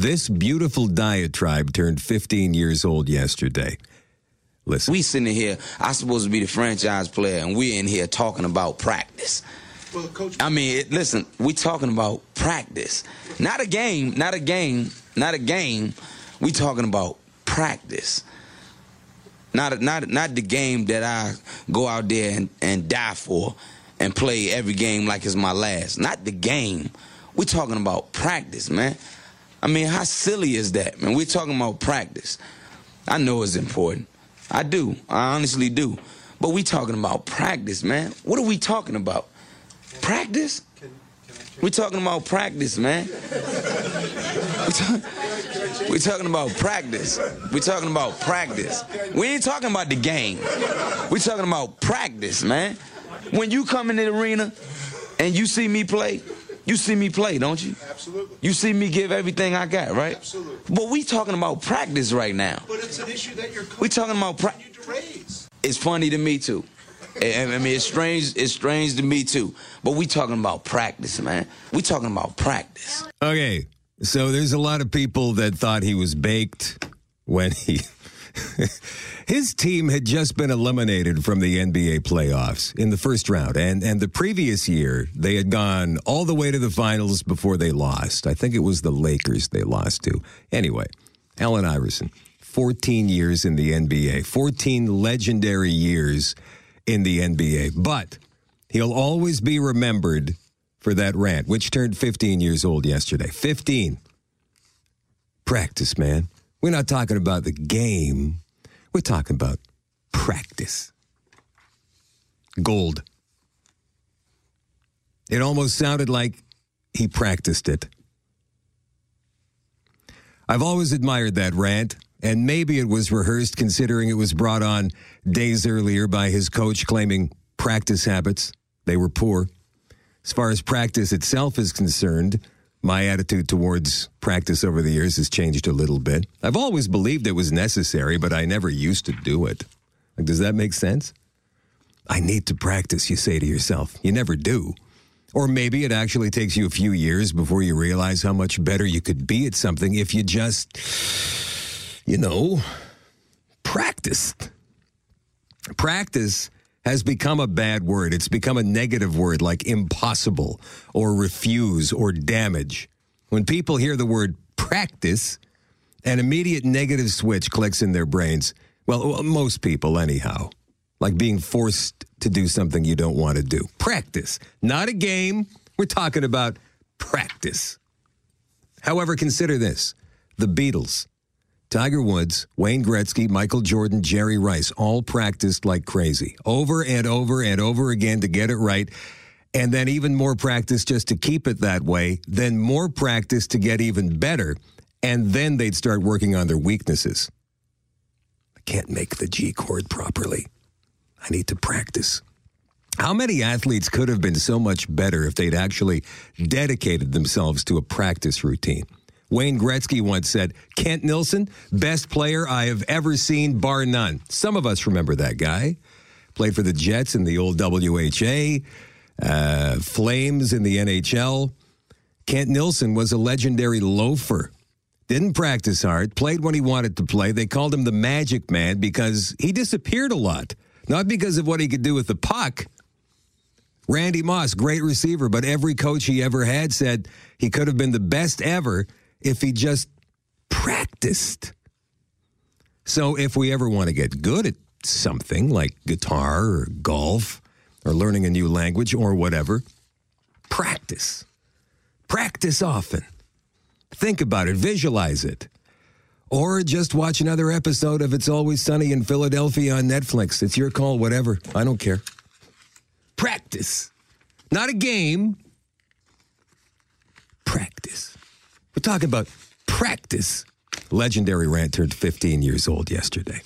This beautiful diatribe turned 15 years old yesterday. Listen. We sitting here, I'm supposed to be the franchise player, and we're in here talking about practice. Well, coach, I mean, it, listen, we talking about practice, not a game, not a game, not a game. We talking about practice, not not not the game that I go out there and, and die for, and play every game like it's my last. Not the game. We talking about practice, man. I mean, how silly is that, man? We're talking about practice. I know it's important. I do. I honestly do. But we talking about practice, man. What are we talking about? Practice? We're talking about practice, man. We talk- we talking about practice. We're talking about practice. We ain't talking about the game. We're talking about practice, man. When you come in the arena and you see me play, you see me play, don't you? absolutely. You see me give everything I got, right? Absolutely. But we talking about practice right now. But it's an issue that your coach We talking about pra- need to raise. it's funny to me too. I I mean, it's strange. It's strange to me too. But we talking about practice, man. We talking about practice. Okay, so there's a lot of people that thought he was baked when he. His team had just been eliminated from the NBA playoffs in the first round. And, and the previous year, they had gone all the way to the finals before they lost. I think it was the Lakers they lost to. Anyway, Allen Iverson, 14 years in the NBA, 14 legendary years in the NBA. But he'll always be remembered for that rant, which turned 15 years old yesterday. 15. Practice, man. We're not talking about the game. We're talking about practice. Gold. It almost sounded like he practiced it. I've always admired that rant, and maybe it was rehearsed considering it was brought on days earlier by his coach claiming practice habits. They were poor. As far as practice itself is concerned, my attitude towards practice over the years has changed a little bit. I've always believed it was necessary, but I never used to do it. Like, does that make sense? I need to practice, you say to yourself. You never do. Or maybe it actually takes you a few years before you realize how much better you could be at something if you just, you know, practiced. Practice has become a bad word. It's become a negative word like impossible or refuse or damage. When people hear the word practice, an immediate negative switch clicks in their brains. Well, most people, anyhow. Like being forced to do something you don't want to do. Practice, not a game. We're talking about practice. However, consider this the Beatles, Tiger Woods, Wayne Gretzky, Michael Jordan, Jerry Rice all practiced like crazy over and over and over again to get it right. And then even more practice just to keep it that way, then more practice to get even better. And then they'd start working on their weaknesses. I can't make the G chord properly. I need to practice. How many athletes could have been so much better if they'd actually dedicated themselves to a practice routine? Wayne Gretzky once said, Kent Nilsson, best player I have ever seen, bar none. Some of us remember that guy. Played for the Jets in the old WHA, uh, Flames in the NHL. Kent Nilsson was a legendary loafer. Didn't practice hard, played when he wanted to play. They called him the Magic Man because he disappeared a lot, not because of what he could do with the puck. Randy Moss, great receiver, but every coach he ever had said he could have been the best ever if he just practiced. So if we ever want to get good at something like guitar or golf or learning a new language or whatever, practice. Practice often. Think about it, visualize it. Or just watch another episode of It's Always Sunny in Philadelphia on Netflix. It's your call, whatever. I don't care. Practice. Not a game. Practice. We're talking about practice. Legendary rant turned 15 years old yesterday.